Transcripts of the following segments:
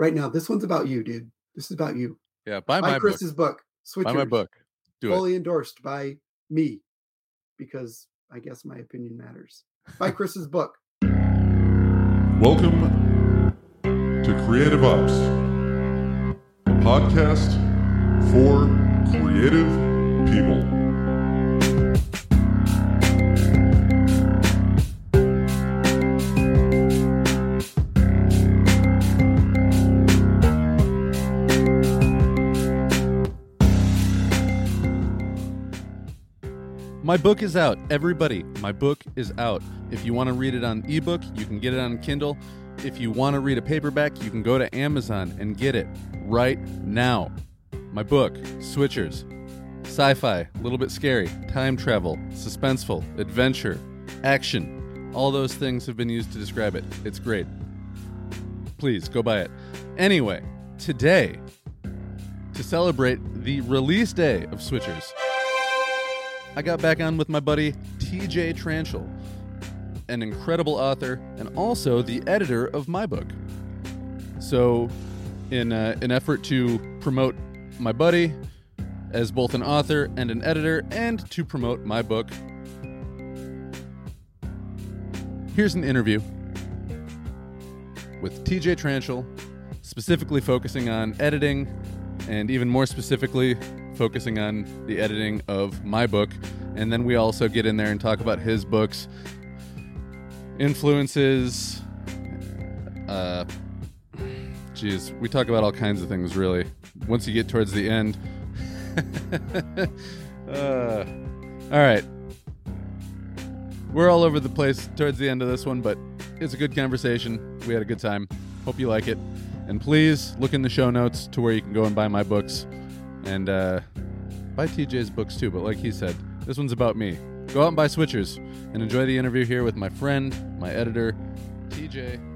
right now. This one's about you, dude. This is about you. Yeah, buy Buy my Chris's book. book. Switchers. Buy my book. Do it. fully endorsed by me because I guess my opinion matters. Buy Chris's book. Welcome to Creative Ops, a podcast for creative people. My book is out. Everybody, my book is out. If you want to read it on ebook, you can get it on Kindle. If you want to read a paperback, you can go to Amazon and get it right now. My book, Switchers. Sci fi, a little bit scary, time travel, suspenseful, adventure, action. All those things have been used to describe it. It's great. Please go buy it. Anyway, today, to celebrate the release day of Switchers, I got back on with my buddy TJ Tranchel, an incredible author and also the editor of my book. So, in uh, an effort to promote my buddy as both an author and an editor, and to promote my book, here's an interview with TJ Tranchel, specifically focusing on editing, and even more specifically, focusing on the editing of my book. And then we also get in there and talk about his books, influences. Uh, we talk about all kinds of things, really. Once you get towards the end. uh, all right. We're all over the place towards the end of this one, but it's a good conversation. We had a good time. Hope you like it. And please look in the show notes to where you can go and buy my books and uh, buy TJ's books too. But like he said, this one's about me. Go out and buy Switchers and enjoy the interview here with my friend, my editor, TJ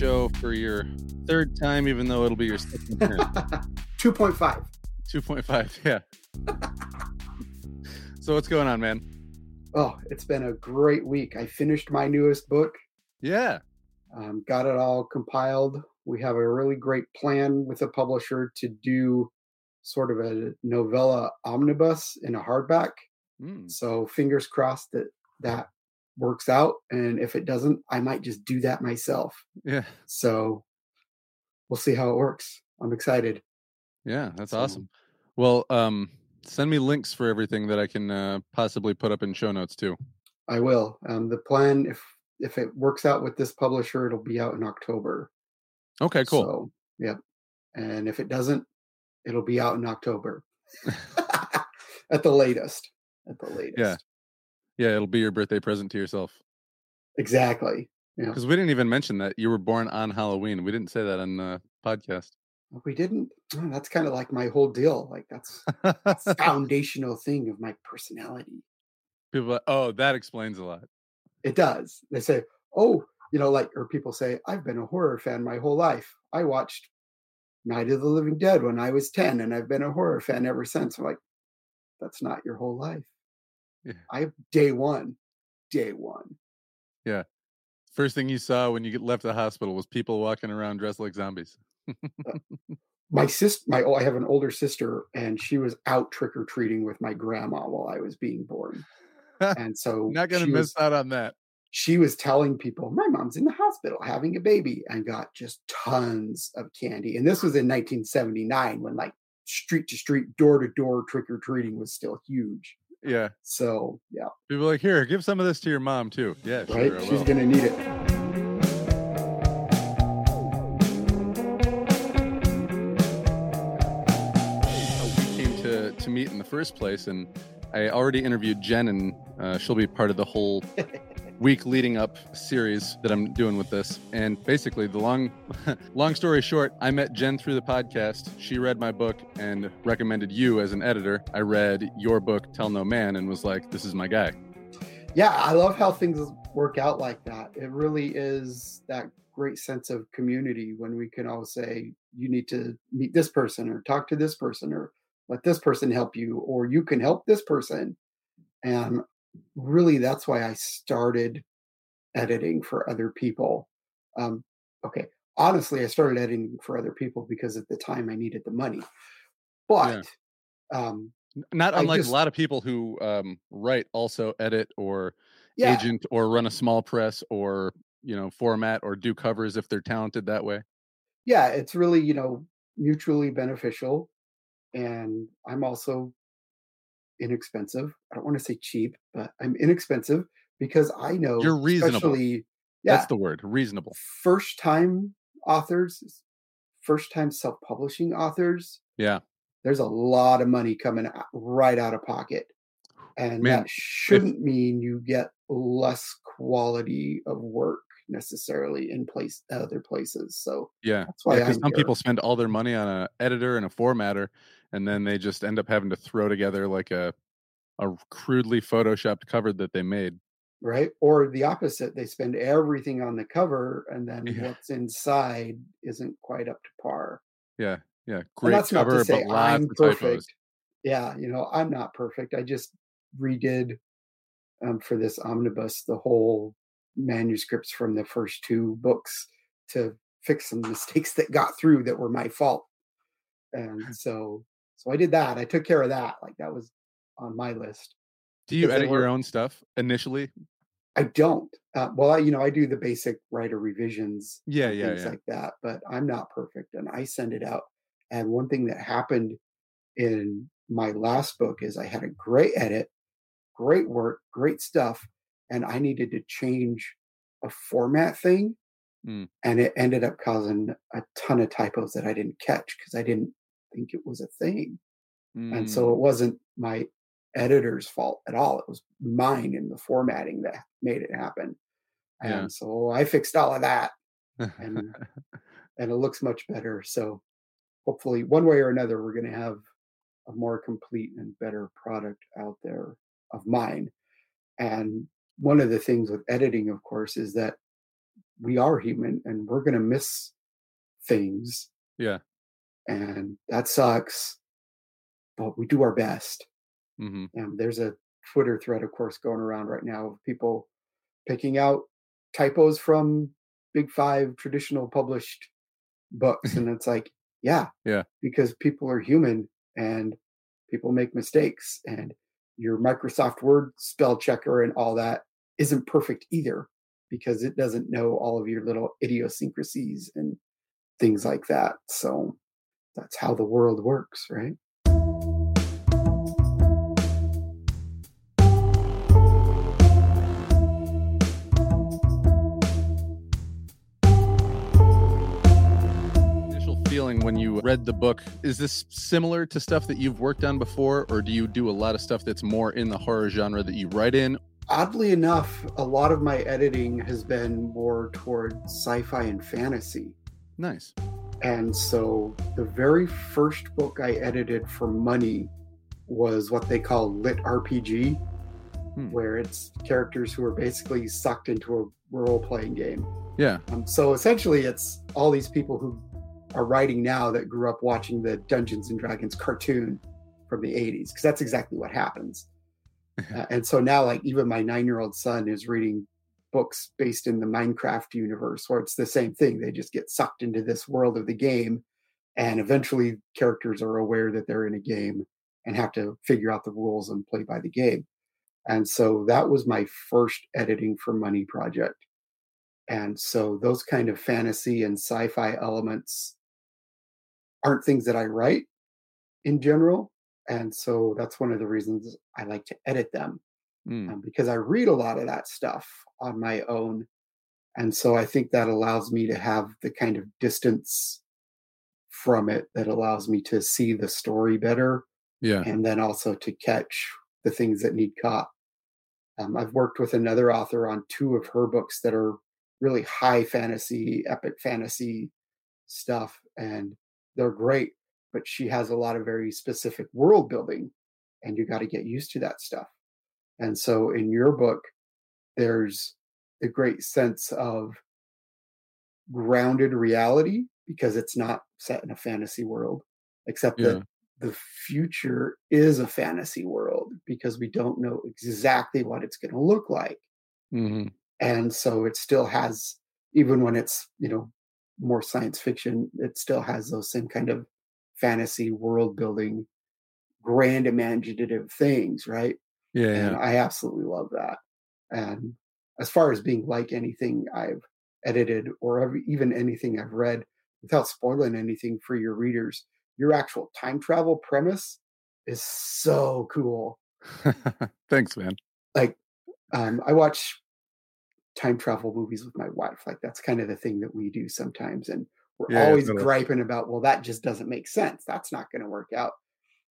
show for your third time, even though it'll be your second turn. 2.5. 2.5, yeah. so what's going on, man? Oh, it's been a great week. I finished my newest book, Yeah. um, got it all compiled. We have a really great plan with a publisher to do sort of a novella omnibus in a hardback. Mm, So fingers crossed that that works out. And if it doesn't, I might just do that myself. yeah. So we'll see how it works. I'm excited. Yeah, that's So- awesome. Well, um, send me links for everything that I can uh, possibly put up in show notes too. I will. Um, the plan, if if it works out with this publisher, it'll be out in October. Okay, cool. So, yep. And if it doesn't, it'll be out in October at the latest. At the latest. Yeah, it'll be your birthday present to yourself. Exactly. Yeah. Because we didn't even mention that you were born on Halloween. We didn't say that on the podcast. Oh, we didn't. oh, that's kind of like my whole deal. Like that's a foundational thing of my personality. People, are like, oh, that explains a lot. It does. They say, oh, you know, like, or people say, I've been a horror fan my whole life. I watched Night of the Living Dead when I was 10, and I've been a horror fan ever since. I'm like, that's not your whole life. Yeah. I day one, day one. Yeah. First thing you saw when you left the hospital was people walking around dressed like zombies. Uh, my sister, my oh, I have an older sister, and she was out trick or treating with my grandma while I was being born. And so Not gonna miss was- out on that. she was telling people, My mom's in the hospital having a baby, and got just tons of candy. And this was in 1979 when like street to street, door to door trick or treating was still huge. Yeah. So, yeah, People are like, here, give some of this to your mom too. Yeah, right. I She's going to need it. we came to to meet in the first place, and I already interviewed Jen, and uh, she'll be part of the whole week leading up series that I'm doing with this. And basically, the long, long story short, I met Jen through the podcast. She read my book and recommended you as an editor. I read your book, Tell No Man, and was like, "This is my guy." Yeah, I love how things work out like that. It really is that great sense of community when we can all say, "You need to meet this person, or talk to this person, or let this person help you, or you can help this person." And really that's why I started editing for other people. Um, okay, honestly, I started editing for other people because at the time I needed the money. But yeah. um, not unlike just, a lot of people who um, write, also edit or yeah. agent or run a small press or you know format or do covers if they're talented that way. Yeah, it's really you know mutually beneficial, and I'm also inexpensive. I don't want to say cheap, but I'm inexpensive because I know you're reasonable. Yeah, That's the word, reasonable. First time authors, first time self publishing authors. Yeah. There's a lot of money coming out, right out of pocket. And Man, that shouldn't if, mean you get less quality of work necessarily in place other places. So yeah, that's why because yeah, some people spend all their money on an editor and a formatter, and then they just end up having to throw together like a a crudely photoshopped cover that they made. Right. Or the opposite. They spend everything on the cover and then yeah. what's inside isn't quite up to par. Yeah. Yeah. Great that's cover, not to say I'm perfect. Typos. Yeah. You know, I'm not perfect. I just redid um, for this omnibus the whole manuscripts from the first two books to fix some mistakes that got through that were my fault. And so so I did that. I took care of that. Like that was on my list. Do you edit your own stuff initially? I don't. Uh, well, I, you know, I do the basic writer revisions, yeah, yeah, things yeah. like that. But I'm not perfect, and I send it out. And one thing that happened in my last book is I had a great edit, great work, great stuff, and I needed to change a format thing, mm. and it ended up causing a ton of typos that I didn't catch because I didn't think it was a thing. Mm. And so it wasn't my editor's fault at all. It was mine in the formatting that made it happen. Yeah. And so I fixed all of that and and it looks much better. So hopefully one way or another we're going to have a more complete and better product out there of mine. And one of the things with editing of course is that we are human and we're going to miss things. Yeah and that sucks. But we do our best. Mm-hmm. And there's a Twitter thread, of course, going around right now of people picking out typos from Big Five traditional published books, and it's like, yeah, yeah, because people are human and people make mistakes, and your Microsoft Word spell checker and all that isn't perfect either because it doesn't know all of your little idiosyncrasies and things like that. So that's how the world works, right? Initial feeling when you read the book is this similar to stuff that you've worked on before, or do you do a lot of stuff that's more in the horror genre that you write in? Oddly enough, a lot of my editing has been more toward sci fi and fantasy. Nice. And so the very first book I edited for money was what they call lit RPG, hmm. where it's characters who are basically sucked into a role playing game. Yeah. Um, so essentially, it's all these people who are writing now that grew up watching the Dungeons and Dragons cartoon from the 80s, because that's exactly what happens. uh, and so now, like, even my nine year old son is reading books based in the Minecraft universe where it's the same thing. They just get sucked into this world of the game, and eventually characters are aware that they're in a game and have to figure out the rules and play by the game. And so that was my first editing for money project. And so those kind of fantasy and sci fi elements aren't things that I write in general. And so that's one of the reasons I like to edit them mm. um, because I read a lot of that stuff on my own. And so I think that allows me to have the kind of distance from it that allows me to see the story better. Yeah. And then also to catch the things that need caught. Um, I've worked with another author on two of her books that are really high fantasy, epic fantasy stuff, and they're great. But she has a lot of very specific world building, and you got to get used to that stuff. And so in your book, there's a great sense of grounded reality because it's not set in a fantasy world, except Yeah. that the future is a fantasy world because we don't know exactly what it's going to look like. hmm And so it still has, even when it's, you know, more science fiction, it still has those same kind of fantasy world building, grand imaginative things, right? Yeah, and. I absolutely love that. And as far as being like anything I've edited or even anything I've read, without spoiling anything for your readers, your actual time travel premise is so cool. Thanks, man. Like, um, I watch time travel movies with my wife. Like, that's kind of the thing that we do sometimes. And we're Yeah, always totally. griping about, well, that just doesn't make sense. That's not going to work out.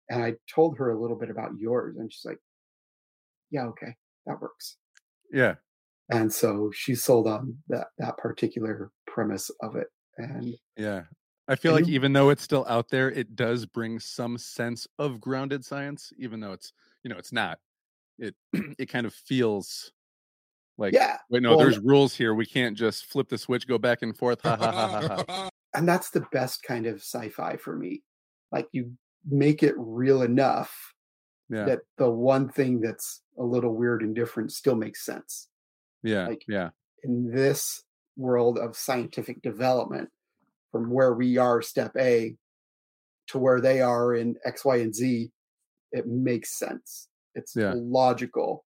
And I told her a little bit about yours, and she's like, yeah, okay, that works. Yeah, and so she's sold on that that particular premise of it and yeah. I feel like you- even though it's still out there, it does bring some sense of grounded science, even though it's you know it's not. It it kind of feels like yeah wait no, well, there's rules here. We can't just flip the switch, go back and forth. Ha ha ha ha. ha. and that's the best kind of sci-fi for me like you make it real enough Yeah, that the one thing that's a little weird and different still makes sense. Yeah, like- yeah, in this world of scientific development from where we are step a to where they are in x y and z it makes sense. It's Yeah. logical.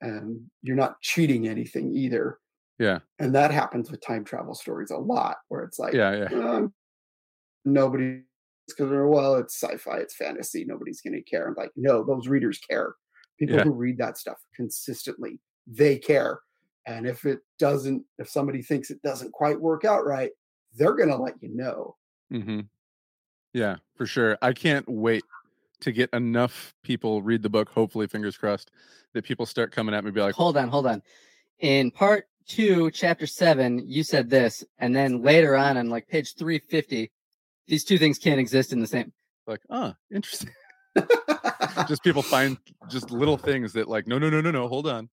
And you're not cheating anything either. Yeah, and that happens with time travel stories a lot where it's like yeah, yeah. um, nobody because well it's sci-fi it's fantasy nobody's going to care i'm like no those readers care people Yeah. who read that stuff consistently they care and if it doesn't if somebody thinks it doesn't quite work out right they're going to let you know Mm-hmm. Yeah, for sure. I can't wait to get enough people read the book. Hopefully, fingers crossed, that people start coming at me and be like, hold on, hold on. In part two, chapter seven, you said this, and then later on, on like page three fifty, these two things can't exist in the same. like, ah, interesting. just people find just little things that like, no, no, no, no, no, hold on.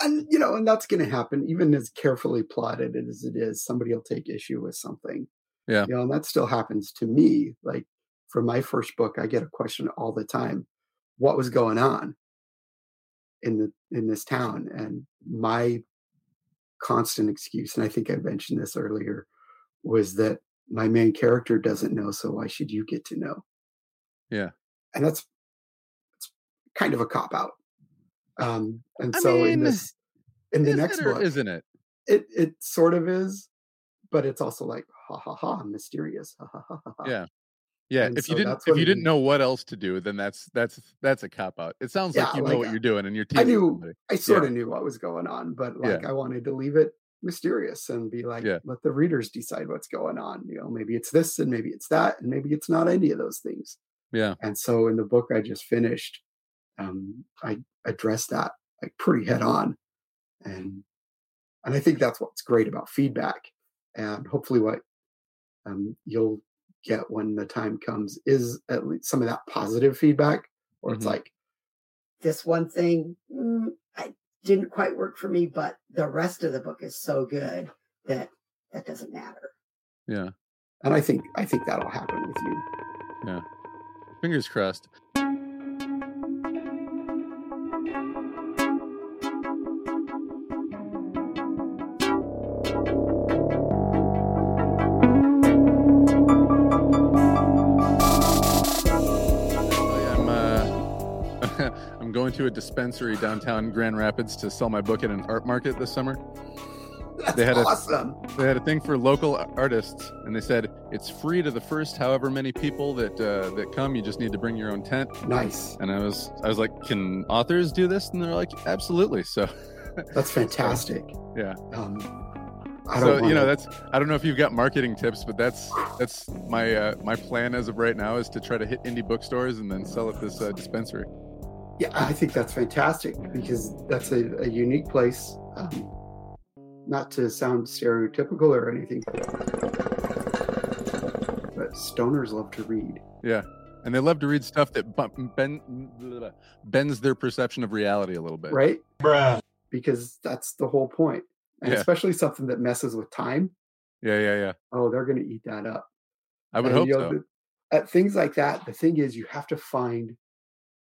and you know and that's going to happen even as carefully plotted as it is somebody will take issue with something Yeah. you know and that still happens to me like for my first book i get a question all the time what was going on in the in this town and my constant excuse and i think i mentioned this earlier was that my main character doesn't know so why should you get to know Yeah. and that's it's kind of a cop out um and I so in this in the next book isn't it? it it sort of is but it's also like ha ha ha mysterious ha ha ha ha. Yeah. Yeah. And if you didn't, if you didn't know what else to do, then that's that's that's a cop out. It sounds like Yeah, you know like, what uh, you're doing and you're I knew somebody. I sort of knew what was going on, but Yeah. like I wanted to leave it mysterious and be like, Yeah. let the readers decide what's going on. You know, maybe it's this and maybe it's that, and maybe it's not any of those things. Yeah. And so in the book I just finished, um, I addressed that like pretty head on. And and I think that's what's great about feedback. And hopefully what um, you'll get when the time comes is at least some of that positive feedback or it's Mhm. like this one thing mm, I didn't quite work for me, but the rest of the book is so good that that doesn't matter. Yeah. And I think I think that'll happen with you. Yeah. Fingers crossed. I'm going to a dispensary downtown Grand Rapids to sell my book at an art market this summer. That's They had a- They had a thing for local artists, and they said it's free to the first however many people that uh, that come. You just need to bring your own tent. nice. And I was I was like, can authors do this? And they're like, absolutely. So That's fantastic. yeah. Um, I So you know that's I don't know if you've got marketing tips, but that's that's my uh, my plan as of right now is to try to hit indie bookstores and then sell at this uh, dispensary. Yeah, I think that's fantastic because that's a, a unique place. Um, not to sound stereotypical or anything, but stoners love to read. Yeah. And they love to read stuff that bu- bend, bends their perception of reality a little bit. Right? Bruh. Because that's the whole point. And Yeah. especially something that messes with time. Yeah, yeah, yeah. Oh, they're going to eat that up. I would And, hope you know, so. the- at things like that, the thing is, you have to find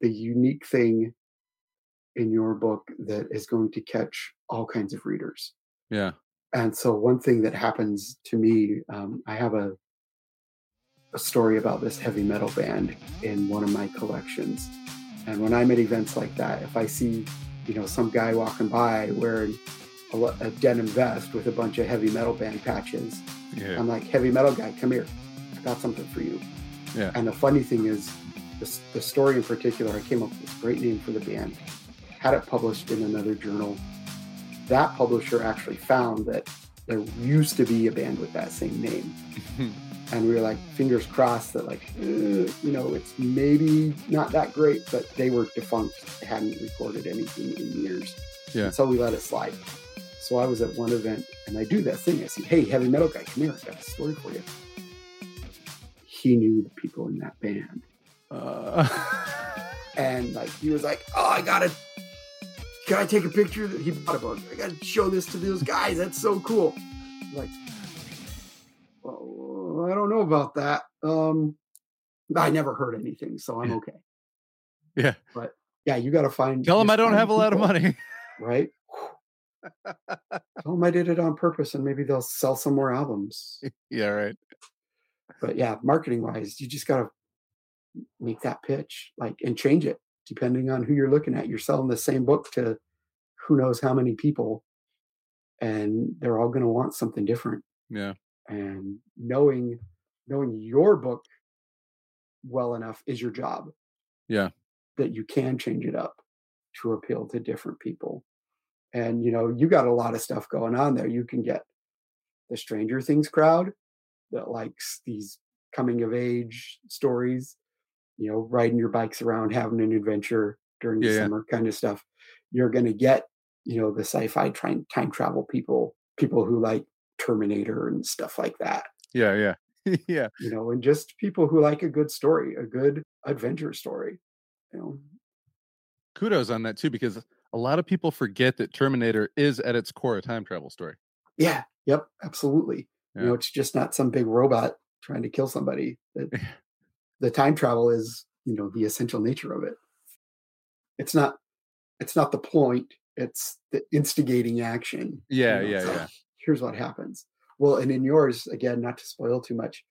the unique thing in your book that is going to catch all kinds of readers. Yeah. And so, one thing that happens to me, um, I have a a story about this heavy metal band in one of my collections. And when I'm at events like that, if I see, you know, some guy walking by wearing a, a denim vest with a bunch of heavy metal band patches, Yeah. I'm like, heavy metal guy, come here. I got something for you. Yeah. And the funny thing is, this, the story in particular, I came up with this great name for the band, had it published in another journal. That publisher actually found that there used to be a band with that same name. And we were like, fingers crossed that, like, eh, you know, it's maybe not that great, but they were defunct, hadn't recorded anything in years. Yeah. And so we let it slide. So I was at one event and I do that thing. I say, hey, heavy metal guy, come here. I got a story for you. He knew the people in that band. Uh, And like he was like, oh, I gotta, can I take a picture? He bought a book. I gotta show this to those guys. That's so cool. Like, well, I don't know about that. Um, I never heard anything, so I'm okay. Yeah. But yeah, you got to find. tell them I don't have a lot of money. right? Tell them I did it on purpose, and maybe they'll sell some more albums. yeah, right. But yeah, marketing wise, you just got to make that pitch, like, and change it depending on who you're looking at. You're selling the same book to who knows how many people, and they're all going to want something different. Yeah. And knowing knowing your book well enough is your job. Yeah. That you can change it up to appeal to different people. And you know, you got a lot of stuff going on there. You can get the Stranger Things crowd that likes these coming of age stories, you know, riding your bikes around, having an adventure during the Yeah, yeah. summer kind of stuff. You're going to get, you know, the sci-fi time time travel people, people who like Terminator and stuff like that, Yeah, yeah. yeah. you know, and just people who like a good story, a good adventure story, you know. Kudos on that too, because a lot of people forget that Terminator is at its core a time travel story. Yeah, yep, absolutely. You know, it's just not some big robot trying to kill somebody. That the time travel is, you know, the essential nature of it. It's not it's not the point, it's the instigating action. you Yeah, know, yeah, like, yeah. Here's what happens. Well, and in yours, again, not to spoil too much,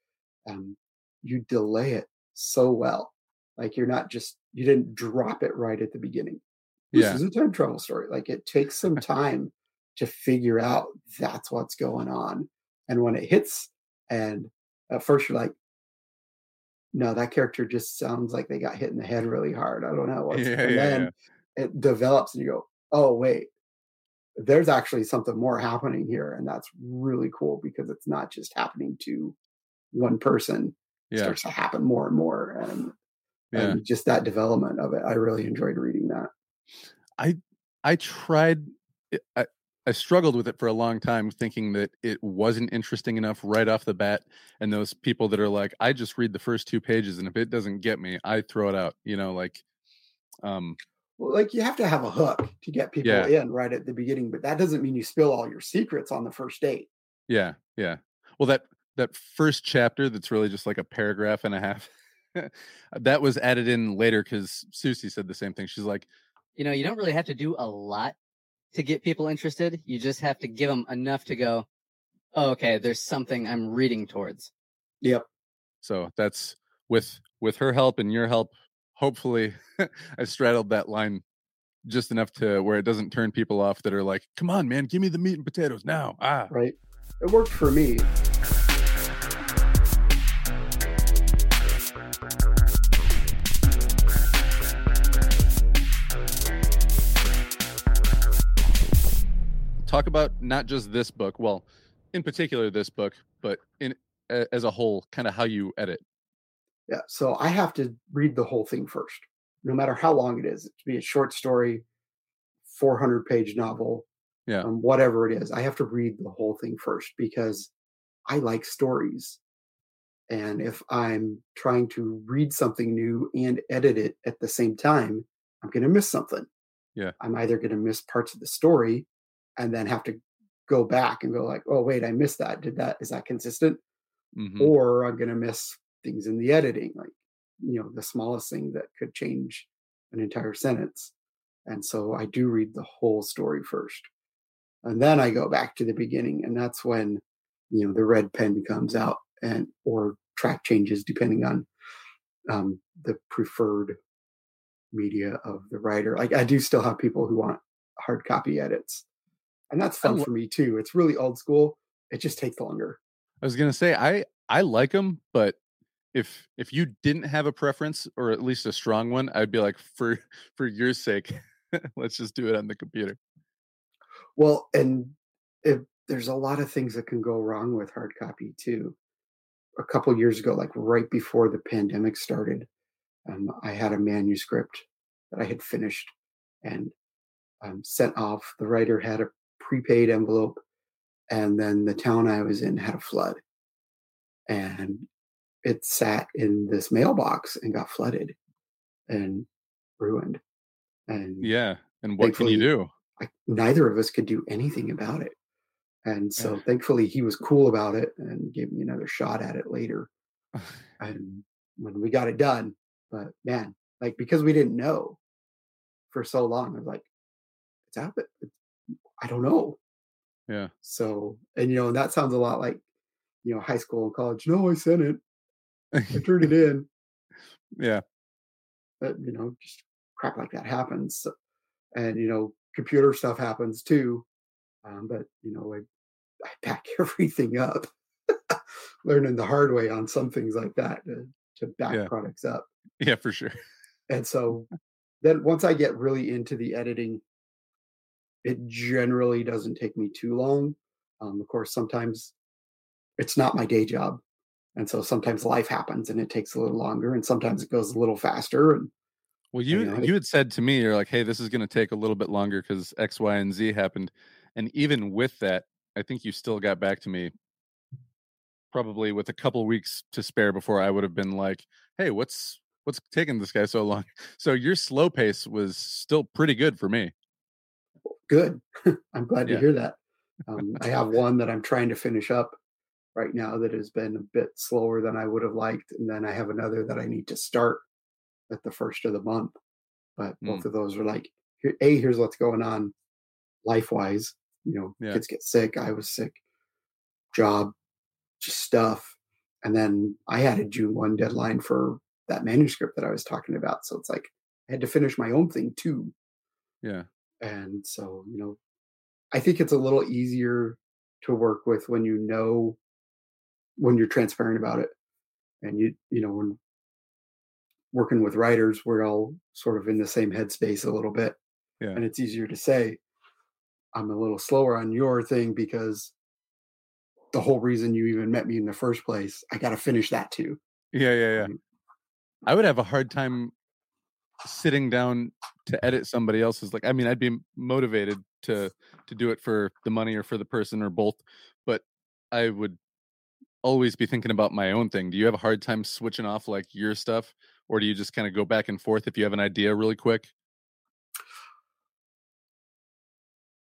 um, you delay it so well. Like you're not just you didn't drop it right at the beginning. This Yeah. is a time travel story. Like it takes some time to figure out that's what's going on. And when it hits, and at first you're like, no, that character just sounds like they got hit in the head really hard. I don't know. Yeah, and yeah, then it develops and you go, oh, wait, there's actually something more happening here. And that's really cool because it's not just happening to one person. It Yeah. starts to happen more and more. And, Yeah. and just that development of it. I really enjoyed reading that. I I tried I, I struggled with it for a long time thinking that it wasn't interesting enough right off the bat and those people that are like I just read the first two pages and if it doesn't get me I throw it out you know like um Well, like you have to have a hook to get people Yeah. in right at the beginning, but that doesn't mean you spill all your secrets on the first date. yeah yeah well that that first chapter that's really just like a paragraph and a half that was added in later cuz Susie said the same thing she's like You know, you don't really have to do a lot to get people interested. You just have to give them enough to go, oh, okay, there's something I'm reading towards. Yep. so that's with with her help and your help hopefully I straddled that line just enough to where it doesn't turn people off that are like, "Come on, man, give me the meat and potatoes now." Ah, Right. It worked for me. Talk about not just this book, well, in particular this book, but in as a whole, kind of how you edit. Yeah. So I have to read the whole thing first. no matter how long it is, it could be a short story, 400 page novel, Yeah. um, whatever it is. I have to read the whole thing first because I like stories. And if I'm trying to read something new and edit it at the same time, I'm going to miss something. Yeah. I'm either going to miss parts of the story and then have to go back and go like, oh wait, I missed that. Did that is that consistent? Mhm. Or I'm going to miss things in the editing, like you know the smallest thing that could change an entire sentence. And so I do read the whole story first, and then I go back to the beginning, and that's when you know the red pen comes out and or track changes depending on um, the preferred media of the writer. Like I do still have people who want hard copy edits, and that's fun for me too. It's really old school. It just takes longer. I was gonna say I I like them, but if if you didn't have a preference or at least a strong one, I'd be like for for your sake, let's just do it on the computer. Well, and if there's a lot of things that can go wrong with hard copy too. A couple years ago, like right before the pandemic started, um, I had a manuscript that I had finished and um, sent off. The writer had a prepaid envelope, and then the town I was in had a flood, and it sat in this mailbox and got flooded and ruined. And Yeah. And what can you do? I, neither of us could do anything about it. And eh. so Yeah. thankfully he was cool about it and gave me another shot at it later. And when we got it done, but man, like because we didn't know for so long, I was like, it's out there. I don't know. yeah. So, and you know, that sounds a lot like, you know, high school and college. No, I sent it. I turned it in. yeah. But, you know, just crap like that happens. And, you know, computer stuff happens too. Um, but, you know, I, I back everything up, learning the hard way on some things like that to, to back Yeah. products up. Yeah, for sure. And so then once I get really into the editing, it generally doesn't take me too long. Um, of course, sometimes it's not my day job. And so sometimes life happens and it takes a little longer and sometimes it goes a little faster. And Well, you know, you had said to me, you're like, "Hey, this is going to take a little bit longer because X, Y, and Z happened," and even with that, I think you still got back to me probably with a couple weeks to spare before I would have been like, "Hey, what's what's taking this guy so long?" So your slow pace was still pretty good for me. Good. I'm glad Yeah. to hear that. Um, I have one that I'm trying to finish up right now that has been a bit slower than I would have liked. And then I have another that I need to start at the first of the month. But Mm. both of those are like, here, A, here's what's going on life wise. You know, Yeah. kids get sick. I was sick, job, just stuff. And then I had a June 1 deadline for that manuscript that I was talking about. So it's like I had to finish my own thing too Yeah, and so you know i think it's a little easier to work with when you know when you're transparent about it and you you know when working with writers we're all sort of in the same headspace a little bit Yeah. and it's easier to say i'm a little slower on your thing because the whole reason you even met me in the first place i got to finish that too yeah, yeah, yeah. I would have a hard time sitting down to edit somebody else's. Like, I mean, I'd be motivated to to do it for the money or for the person or both, but I would always be thinking about my own thing. Do you have a hard time switching off like your stuff, or do you just kind of go back and forth if you have an idea really quick?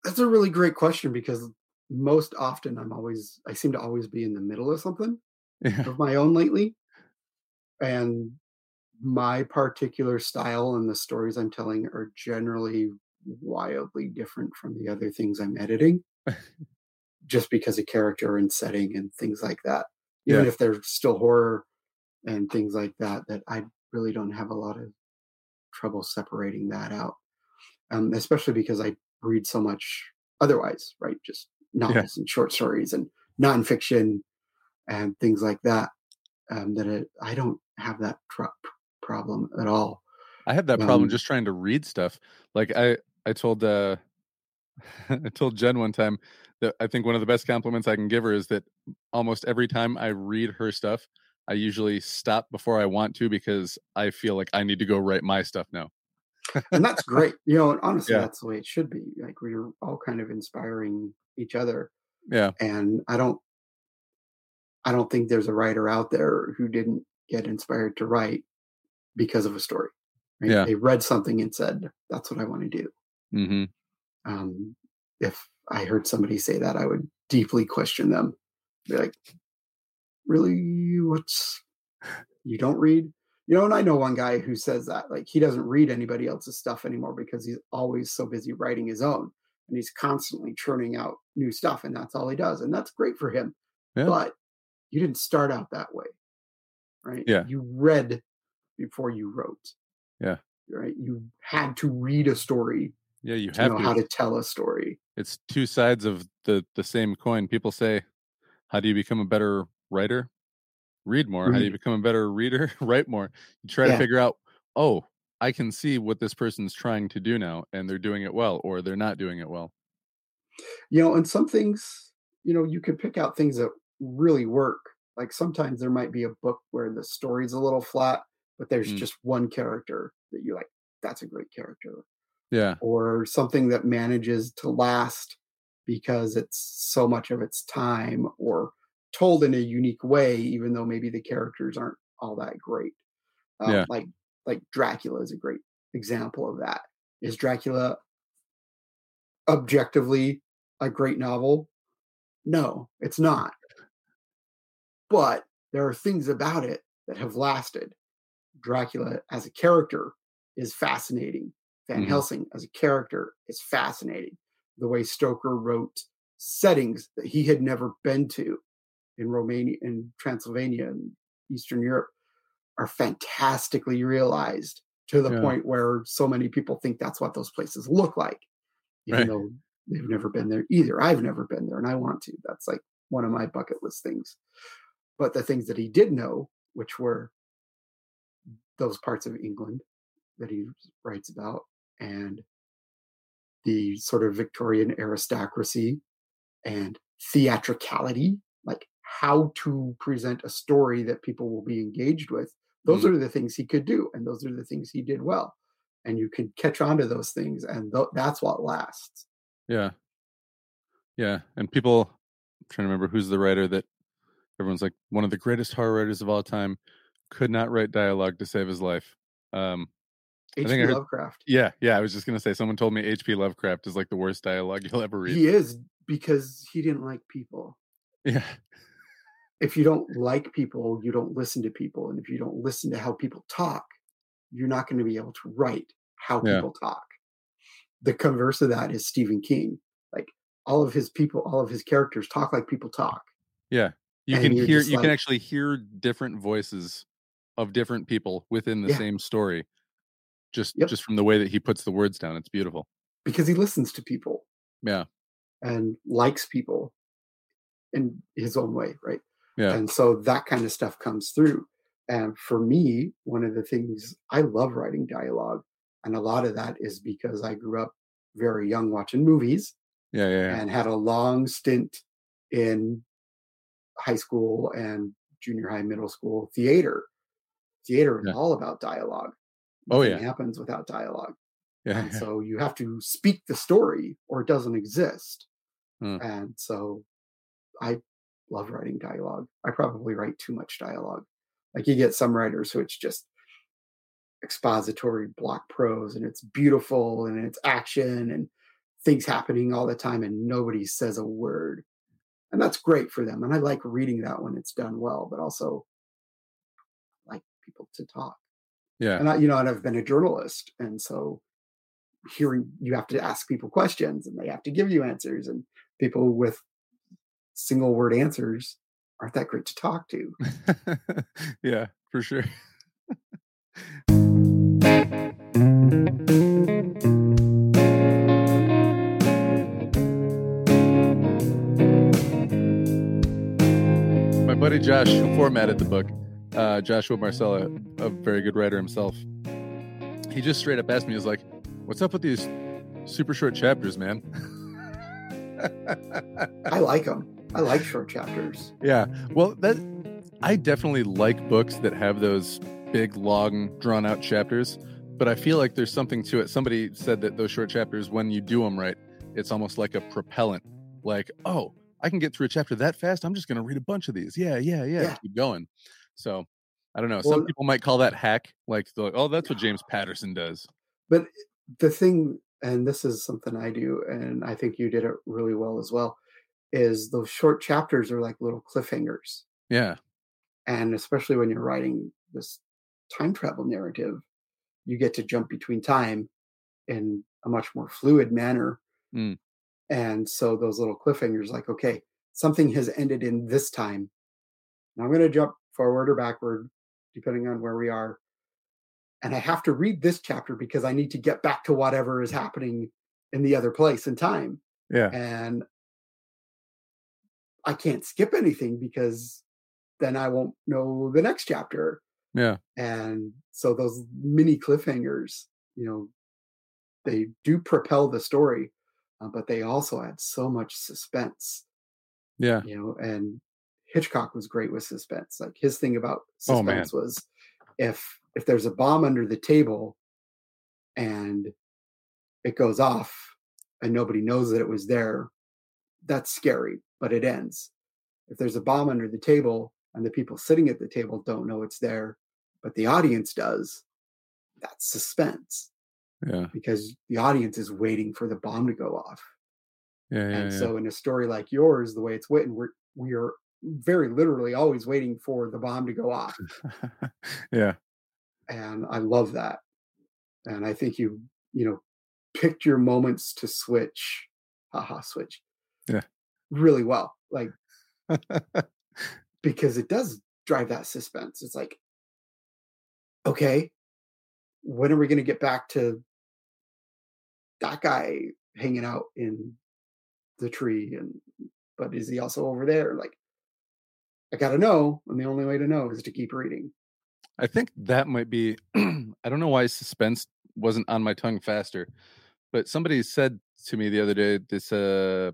That's a really great question because most often I'm always I seem to always be in the middle of something Yeah, of my own lately. And my particular style and the stories I'm telling are generally wildly different from the other things I'm editing. just because of character and setting and things like that. Even Yeah. if they're still horror and things like that, that I really don't have a lot of trouble separating that out. Um, especially because I read so much otherwise, right? Just novels and short stories and nonfiction and things like that. Um, that it, I don't have that tr- problem at all. I had that problem Um, just trying to read stuff. Like I, I told, uh, I told Jen one time that I think one of the best compliments I can give her is that almost every time I read her stuff, I usually stop before I want to because I feel like I need to go write my stuff now. and that's great. You know, and honestly, Yeah. that's the way it should be. Like we're all kind of inspiring each other. Yeah. And I don't, I don't think there's a writer out there who didn't get inspired to write because of a story. right? Yeah. They read something and said, "That's what I want to do." hmm Um, if I heard somebody say that, I would deeply question them. Be like, "Really? What's you don't read?" You know, and I know one guy who says that like he doesn't read anybody else's stuff anymore because he's always so busy writing his own, and he's constantly churning out new stuff, and that's all he does, and that's great for him. Yeah. But you didn't start out that way, right? Yeah. You read before you wrote. Yeah. Right. You had to read a story Yeah, you have to have know to. how to tell a story. It's two sides of the the same coin. People say, "How do you become a better writer?" Read more. How do you become a better reader? Write more. You try to figure out, "Oh, I can see what this person's trying to do now and they're doing it well or they're not doing it well." You know, and some things, you know, you can pick out things that really work. Like sometimes there might be a book where the story's a little flat, but there's Mm. just one character that you like, that's a great character. Yeah. Or something that manages to last because it's so much of its time or told in a unique way, even though maybe the characters aren't all that great. Um, Yeah. Like like Dracula is a great example of that. Is Dracula objectively a great novel? No, it's not. But there are things about it that have lasted. Dracula as a character is fascinating. Van Mhm. Helsing as a character is fascinating. The way Stoker wrote settings that he had never been to in Romania in Transylvania and Eastern Europe are fantastically realized to the Yeah. point where so many people think that's what those places look like even Right. though they've never been there either. I've never been there and I want to. That's like one of my bucket list things. But the things that he did know, which were those parts of England that he writes about and the sort of Victorian aristocracy and theatricality, like how to present a story that people will be engaged with. Those Mhm. are the things he could do, and those are the things he did well. And you can catch on to those things, and th- that's what lasts. Yeah. Yeah. And people I'm trying to remember who's the writer that everyone's like one of the greatest horror writers of all time could not write dialogue to save his life. Um think I H.P. heard- Lovecraft. yeah, yeah, I was just gonna say someone told me H.P. Lovecraft is like the worst dialogue you'll ever read. He is because he didn't like people. Yeah. If you don't like people, you don't listen to people, and if you don't listen to how people talk, you're not going to be able to write how Yeah. people talk. The converse of that is Stephen King. Like all of his people, all of his characters talk like people talk. Yeah. You And can hear you can actually hear different voices of different people within the Yeah. same story. Just Yep. just from the way that he puts the words down. It's beautiful. because he listens to people Yeah. and likes people in his own way, right? Yeah. And so that kind of stuff comes through. And for me, one of the things I love writing dialogue, and a lot of that is because I grew up very young watching movies Yeah, yeah, yeah. and had a long stint in high school and junior high, middle school theater. Theater is Yeah. all about dialogue. Oh, Nothing yeah. happens without dialogue. Yeah. And so you have to speak the story or it doesn't exist. Hmm. And so I love writing dialogue. I probably write too much dialogue. Like you get some writers who it's just expository block prose and it's beautiful and it's action and things happening all the time and nobody says a word. And that's great for them. And I like reading that when it's done well, but also people to talk yeah. and I, you know, and I've been a journalist, and so hearing you have to ask people questions, and they have to give you answers, and people with single word answers aren't that great to talk to. yeah, for sure. My buddy Josh, who formatted the book, uh, Joshua Marcella, a very good writer himself, he just straight up asked me, he was like, What's up with these super short chapters, man? I like them. I like short chapters. Yeah. Well, that I definitely like books that have those big, long, drawn out chapters, but I feel like there's something to it. Somebody said that those short chapters, when you do them right, it's almost like a propellant. Like, oh, I can get through a chapter that fast. I'm just going to read a bunch of these. Yeah, yeah, yeah. Yeah. Keep going. So I don't know. Well- Some people might call that hack. Like, like, oh, that's what James Patterson does. But the thing, and this is something I do, and I think you did it really well as well, is those short chapters are like little cliffhangers. Yeah. And especially when you're writing this time travel narrative, you get to jump between time in a much more fluid manner. Mm. And so those little cliffhangers, like, okay, something has ended in this time. Now I'm going to jump forward or backward, depending on where we are. And I have to read this chapter because I need to get back to whatever is happening in the other place in time. Yeah. And I can't skip anything because then I won't know the next chapter. Yeah. And so those mini cliffhangers, you know, they do propel the story, uh, but they also add so much suspense, Yeah. you know. And Hitchcock was great with suspense. Like his thing about Oh, suspense was if if there's a bomb under the table and it goes off and nobody knows that it was there, that's scary, but it ends. If there's a bomb under the table and the people sitting at the table don't know it's there, but the audience does, that's suspense Yeah. because the audience is waiting for the bomb to go off. Yeah. Yeah. and yeah. so in a story like yours, the way it's written, we're we are very literally always waiting for the bomb to go off. yeah. and I love that. And I think you, you know, picked your moments to switch, haha, switch, Yeah. really well. Like because it does drive that suspense. It's like, okay, when are we going to get back to that guy hanging out in the tree? And but is he also over there? Like, I got to know, and the only way to know is to keep reading. I think that might be. I don't know why suspense wasn't on my tongue faster, but somebody said to me the other day. This uh,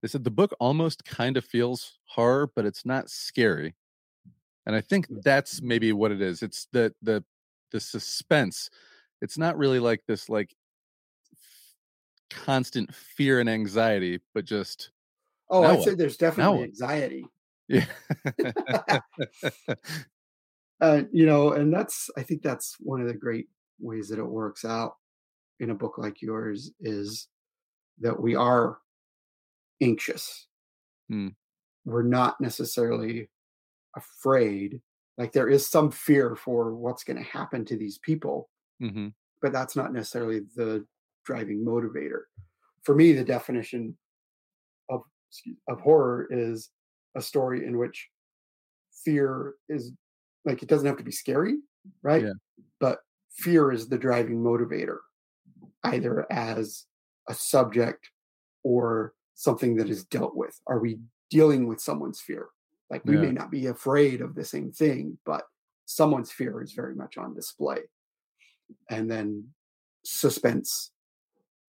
they said the book almost kind of feels horror, but it's not scary. And I think that's maybe what it is. It's the the the suspense. It's not really like this like constant fear and anxiety, but just Oh, I'd what? say there's definitely what? anxiety. Yeah. uh, you know, and that's I think that's one of the great ways that it works out in a book like yours is that we are anxious. Hmm. We're not necessarily afraid. Like there is some fear for what's going to happen to these people, hmm but that's not necessarily the driving motivator. For me, the definition of of horror is a story in which fear is like it doesn't have to be scary, right? Yeah. But fear is the driving motivator, either as a subject or something that is dealt with. Are we dealing with someone's fear? Like we Yeah. may not be afraid of the same thing, but someone's fear is very much on display. And then suspense,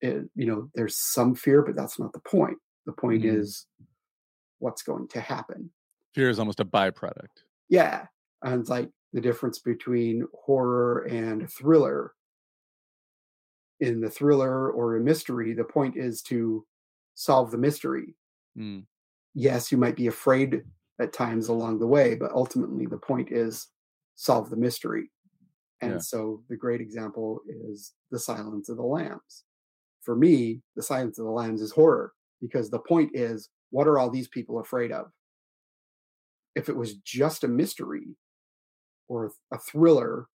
it, you know, there's some fear, but that's not the point. The point Mhm. is what's going to happen. Fear is almost a byproduct. Yeah. And it's like the difference between horror and thriller. In the thriller or a mystery, the point is to solve the mystery. Mm. Yes, you might be afraid at times along the way, but ultimately the point is solve the mystery. And Yeah. so the great example is The Silence of the Lambs. For me, The Silence of the Lambs is horror because the point is what are all these people afraid of? If it was just a mystery or a thriller,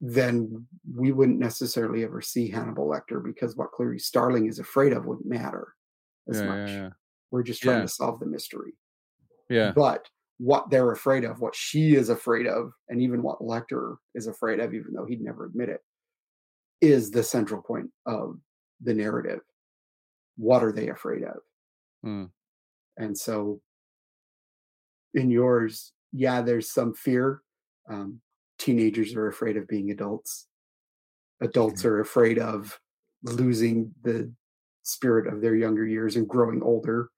then we wouldn't necessarily ever see Hannibal Lecter because what Clarice Starling is afraid of wouldn't matter as Yeah, much. yeah, yeah. We're just trying to solve the mystery. Yeah. But what they're afraid of, what she is afraid of, and even what Lecter is afraid of, even though he'd never admit it, is the central point of the narrative. What are they afraid of? Mm. And so in yours, yeah, there's some fear. Um, teenagers are afraid of being adults. Adults are afraid of losing the spirit of their younger years and growing older,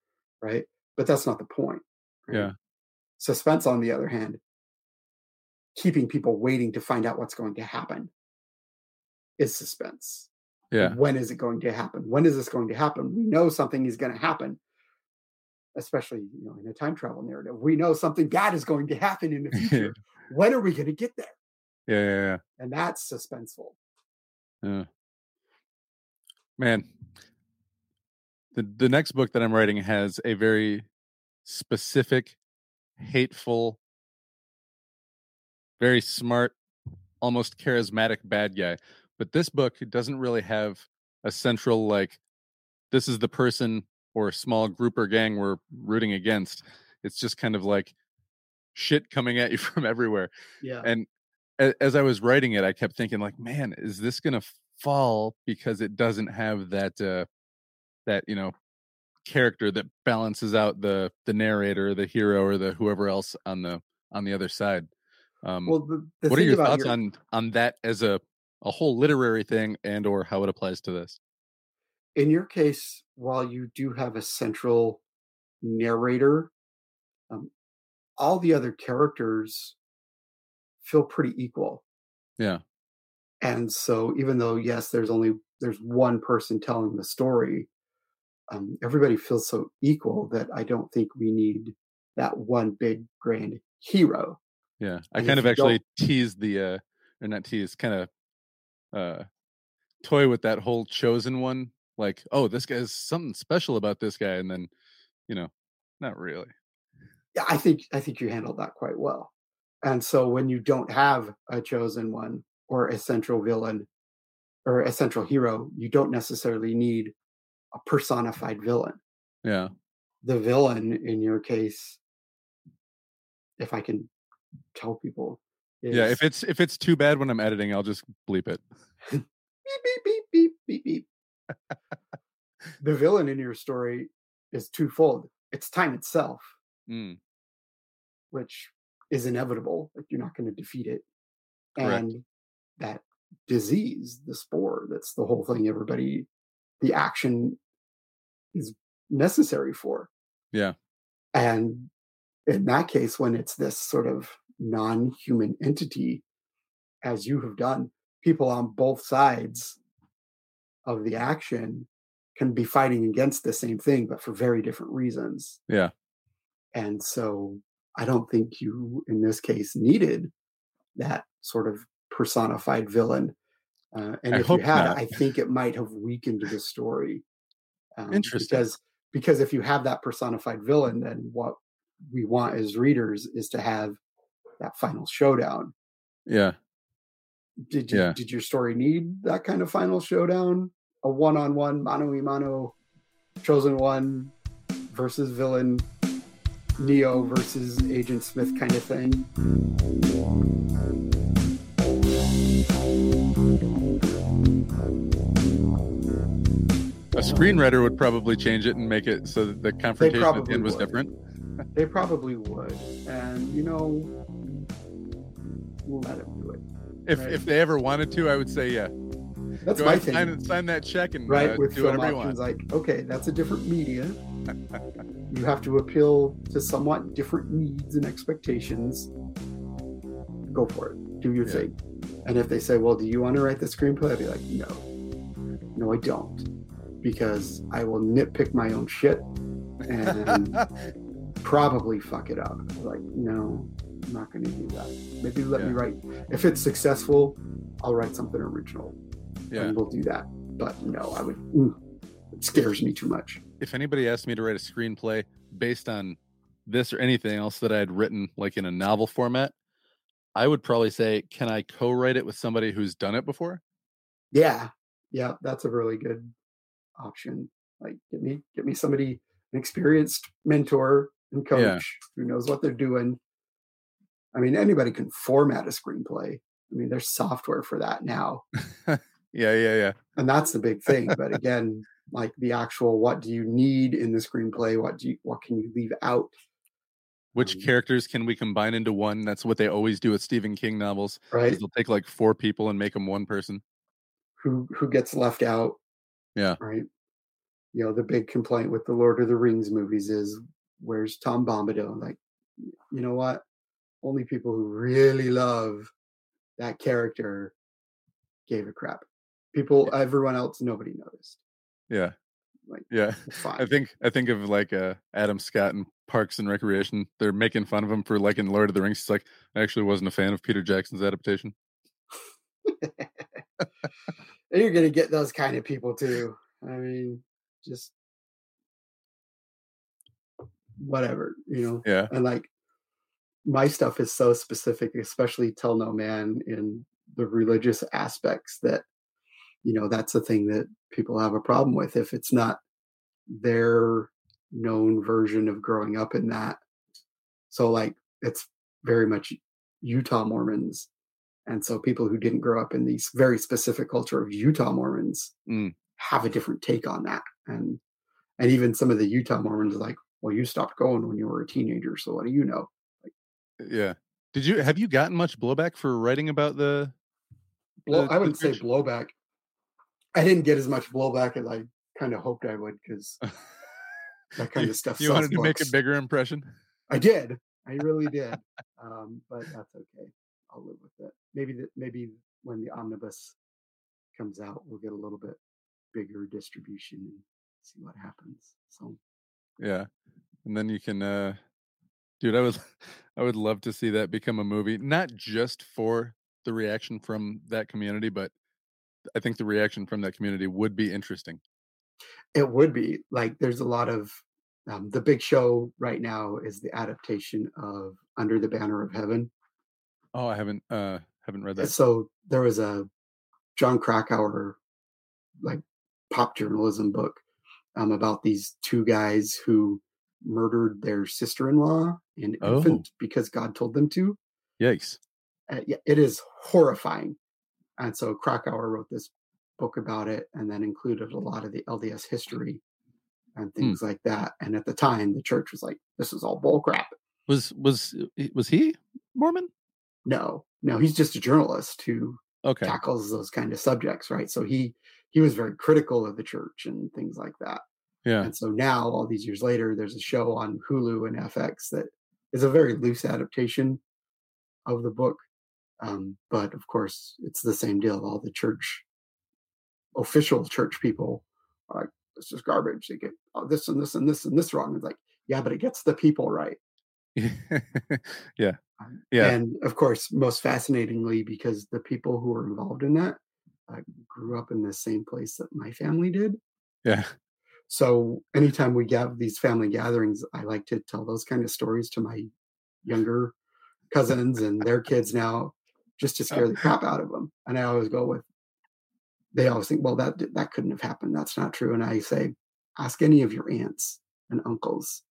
right? But that's not the point. right? Yeah. Suspense, on the other hand, keeping people waiting to find out what's going to happen is suspense. Yeah. When is it going to happen? When is this going to happen? We know something is going to happen, especially you know in a time travel narrative. We know something bad is going to happen in the future. when are we going to get there? Yeah, yeah, yeah. And that's suspenseful. Yeah. Man, the the next book that I'm writing has a very specific, hateful, very smart, almost charismatic bad guy. But this book doesn't really have a central like this is the person or a small group or gang we're rooting against. It's just kind of like shit coming at you from everywhere. Yeah. And as I was writing it, I kept thinking like, man, is this going to fall because it doesn't have that uh that, you know, character that balances out the the narrator, the hero or the whoever else on the on the other side. Um well, the, the what are your thoughts your- on on that as a a whole literary thing and or how it applies to this? In your case, while you do have a central narrator, um, all the other characters feel pretty equal. Yeah. And so, even though yes, there's only there's one person telling the story, um, everybody feels so equal that I don't think we need that one big grand hero. Yeah. I And kind of actually teased the uh or not tease, kind of uh toy with that whole chosen one. Like, oh, this guy's something special about this guy, and then, you know, not really. Yeah, I think I think you handled that quite well. And so when you don't have a chosen one or a central villain or a central hero, you don't necessarily need a personified villain. Yeah. The villain in your case, if I can tell people, is Yeah. If it's if it's too bad when I'm editing, I'll just bleep it. beep beep beep beep beep beep. the villain in your story is twofold. It's time itself, Mm, which is inevitable. Like you're not going to defeat it. Correct. And that disease, the spore, that's the whole thing everybody the action is necessary for. Yeah. And in that case, when it's this sort of non-human entity, as you have done, people on both sides of the action can be fighting against the same thing, but for very different reasons. Yeah. And so I don't think you, in this case, needed that sort of personified villain. Uh, and I if you had, not. I think it might have weakened the story. Um, Interesting. Because because if you have that personified villain, then what we want as readers is to have that final showdown. yeah. Did you Yeah. did your story need that kind of final showdown? A one on one, mano a mano, chosen one versus villain, Neo versus Agent Smith kind of thing. A screenwriter would probably change it and make it so that the confrontation at the end was would. different. They probably would, and you know, we'll let them do it. If Right. if they ever wanted to, I would say yeah. That's my thing. sign, sign that check and right uh, with do film options like okay that's a different media. You have to appeal to somewhat different needs and expectations. Go for it. Do your Yeah. thing. And if they say well do you want to write the screenplay? I'd be like no. No i don't. Because i will nitpick my own shit and probably fuck it up. Like no i'm not going to do that. Maybe let me write. If it's successful i'll write something original yeah. and we'll do that. But no, I would. mm, it scares me too much. If anybody asked me to write a screenplay based on this or anything else that I had written, like in a novel format, I would probably say, can I co-write it with somebody who's done it before? Yeah, yeah, that's a really good option. Like, get me, get me somebody, an experienced mentor and coach Yeah. who knows what they're doing. I mean, anybody can format a screenplay. I mean, there's software for that now, Yeah, yeah, yeah. and that's the big thing. But again, like the actual, what do you need in the screenplay? What do you, what can you leave out? Which Um, characters can we combine into one? That's what they always do with Stephen King novels. Right? They'll take like four people and make them one person. who who gets left out Yeah. right you know the big complaint with the lord of the rings movies is where's tom bombadil like you know what? Only people who really love that character gave a crap. People, everyone else, nobody noticed. Yeah. Like, Yeah. I think I think of like uh Adam Scott in Parks and Recreation. They're making fun of him for like in Lord of the Rings. He's like, I actually wasn't a fan of Peter Jackson's adaptation. And you're gonna get those kind of people too. I mean, just whatever, you know. Yeah. And like my stuff is so specific, especially tell no man in the religious aspects that you know that's the thing that people have a problem with if it's not their known version of growing up in that. So like it's very much Utah Mormons. And so people who didn't grow up in these very specific culture of Utah Mormons Mm. have a different take on that. And and even some of the Utah Mormons are like, well, you stopped going when you were a teenager, so what do you know? Yeah. Did you have you gotten much blowback for writing about the Blow, I the would say blowback. I didn't get as much blowback as I kind of hoped I would because that kind you, of stuff. you wanted to make a bigger impression? I did. I really did. Um, but that's okay. I'll live with it. Maybe that maybe when the omnibus comes out, we'll get a little bit bigger distribution and see what happens. So Yeah. And then you can uh dude, I would I would love to see that become a movie, not just for the reaction from that community, but I think the reaction from that community would be interesting. it would be like there's a lot of um, the big show right now is the adaptation of Under the Banner of Heaven. Oh, I haven't uh haven't read that. So there was a Jon Krakauer like pop journalism book um, about these two guys who murdered their sister-in-law and Oh. infant because God told them to. Yikes. Uh, yeah, it is horrifying. And so Krakauer wrote this book about it and then included a lot of the LDS history and hmm. things like that. And at the time, the church was like, this is all bull crap. Was was was he Mormon? No, no, he's just a journalist who Okay. tackles those kind of subjects, right? So he he was very critical of the church and things like that. Yeah. And so now, all these years later, there's a show on Hulu and FX that is a very loose adaptation of the book. Um, but of course, it's the same deal. All the church, official church people are like, this is garbage. They get oh, this and this and this and this wrong. It's like, yeah, but it gets the people right. yeah. Um, Yeah. And of course, most fascinatingly, because the people who were involved in that uh, grew up in the same place that my family did. Yeah. So anytime we have these family gatherings, I like to tell those kind of stories to my younger cousins and their kids now, just to scare the crap out of them. And I always go with, they always think, well, that that couldn't have happened. That's not true. And I say, ask any of your aunts and uncles.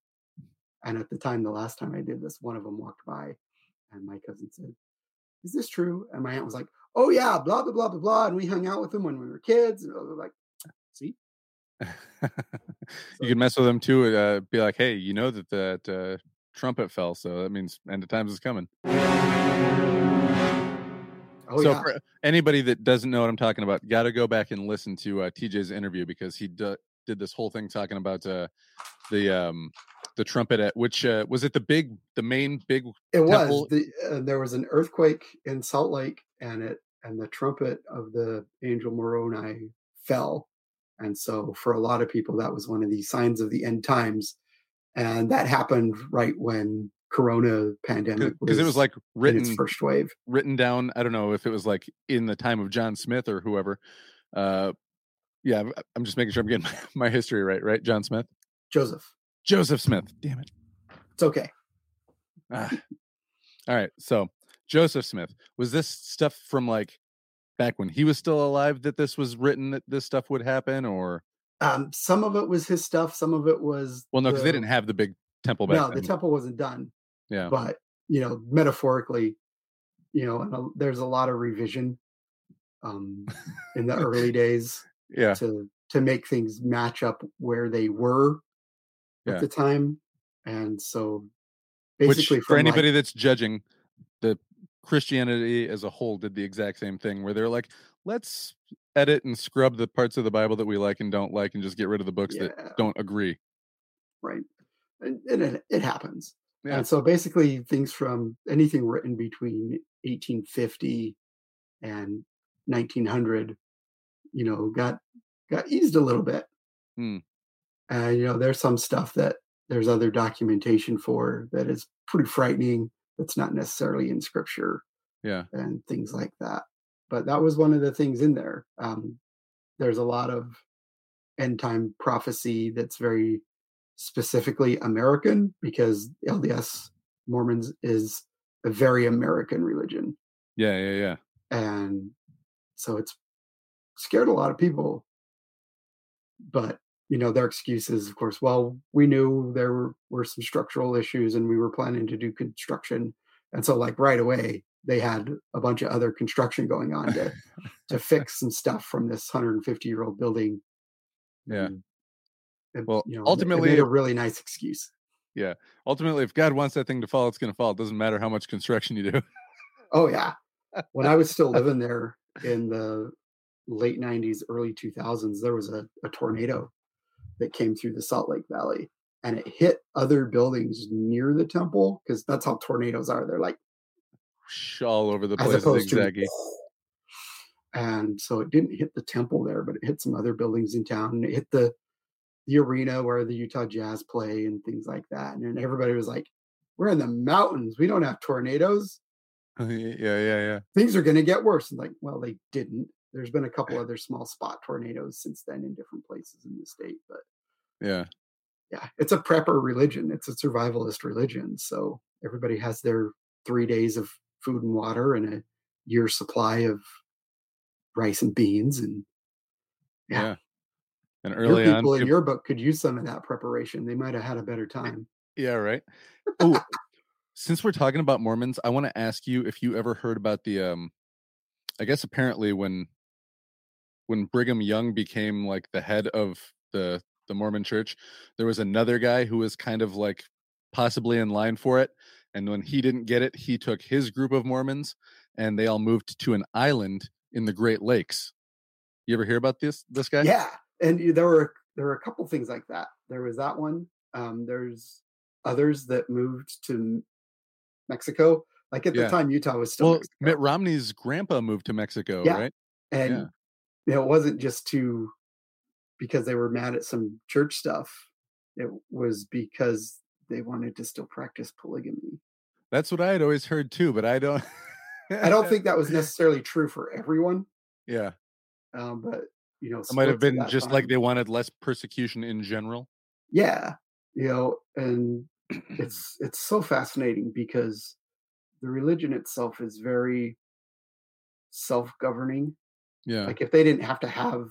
And at the time, the last time I did this, one of them walked by, and my cousin said, "Is this true?" And my aunt was like, "Oh yeah, blah blah blah blah blah." And we hung out with them when we were kids. And I was like, "See, you can mess with them too. Uh, be like, hey, you know that that uh, trumpet fell, so that means end of times is coming. Oh so yeah, for anybody that doesn't know what I'm talking about, got to go back and listen to uh, TJ's interview because he d- did this whole thing talking about uh, the um, the trumpet at which uh, was it the big the main big it was. The, uh, there was an earthquake in Salt Lake, and it and the trumpet of the angel Moroni fell, and so for a lot of people, that was one of the signs of the end times, and that happened right when Corona pandemic because it was like written its first wave. written down. I don't know if it was like in the time of John Smith or whoever. Uh, yeah, I'm- just making sure I'm getting my, my history right. Right, John Smith, Joseph, Joseph Smith. Damn it. it's okay. Ah. All right. So Joseph Smith was this stuff from like back when he was still alive that this was written that this stuff would happen, or Um, some of it was his stuff. Some of it was well, no, because they didn't have the big temple back no, then. the temple wasn't done. Yeah. but you know metaphorically you know and a, there's a lot of revision um in the early days yeah. to to make things match up where they were at Yeah. the time and so Which basically for from, like- anybody that's judging, the Christianity as a whole did the exact same thing, where they're like, let's edit and scrub the parts of the Bible that we like and don't like, and just get rid of the books yeah, that don't agree. right and, and it, it happens Yeah. And so basically things from anything written between 1850 and 1900, you know, got got eased a little bit. Hmm. And you know, there's some stuff that there's other documentation for that is pretty frightening. That's not necessarily in scripture Yeah. and things like that. But that was one of the things in there. Um, there's a lot of end time prophecy that's very specifically American because LDS Mormons is a very American religion. Yeah. Yeah. Yeah. And so it's scared a lot of people. But, you know, their excuse is, of course, well, we knew there were, were some structural issues and we were planning to do construction. And so, like, right away, they had a bunch of other construction going on to, to fix some stuff from this 150 year old building. Yeah. And- Well, you know, ultimately- a really nice excuse. Yeah. Ultimately, if God wants that thing to fall, it's going to fall. It doesn't matter how much construction you do. Oh yeah. When I was still living there in the late '90s, early 2000s, there was a, a tornado that came through the Salt Lake Valley, and it hit other buildings near the temple because that's how tornadoes are. They're like All over the place, zigzaggy. And so it didn't hit the temple there, but it hit some other buildings in town. And it hit the the arena where the Utah Jazz play and things like that. And everybody was like, "We're in the mountains. We don't have tornadoes." yeah. Yeah. Yeah. things are going to get worse. And like, well, they didn't. There's been a couple other small spot tornadoes since then in different places in the state. But Yeah. yeah, it's a prepper religion. It's a survivalist religion. So everybody has their three days of food and water and a year's supply of rice and beans. And Yeah. Yeah. And your early on, people in your book could use some of that preparation. They might have had a better time. Yeah, right. Oh, since we're talking about Mormons, I want to ask you if you ever heard about the um I guess apparently when when Brigham Young became like the head of the the Mormon church, there was another guy who was kind of like possibly in line for it. And when he didn't get it, he took his group of Mormons and they all moved to an island in the Great Lakes. You ever hear about this this guy? Yeah, and there were there were a couple things like that. There was that one. Um, there's others that moved to Mexico. Like at Yeah. the time, Utah was still Well, Mexico. Mitt Romney's grandpa moved to Mexico, Yeah. right? and yeah. you know, it wasn't just to because they were mad at some church stuff. It was because they wanted to still practice polygamy. That's what I had always heard too, but I don't. I don't think that was necessarily true for everyone, Yeah, um, but you know, it might have been just like they wanted less persecution in general. yeah you know and it's it's so fascinating because the religion itself is very self-governing. Yeah, like if they didn't have to have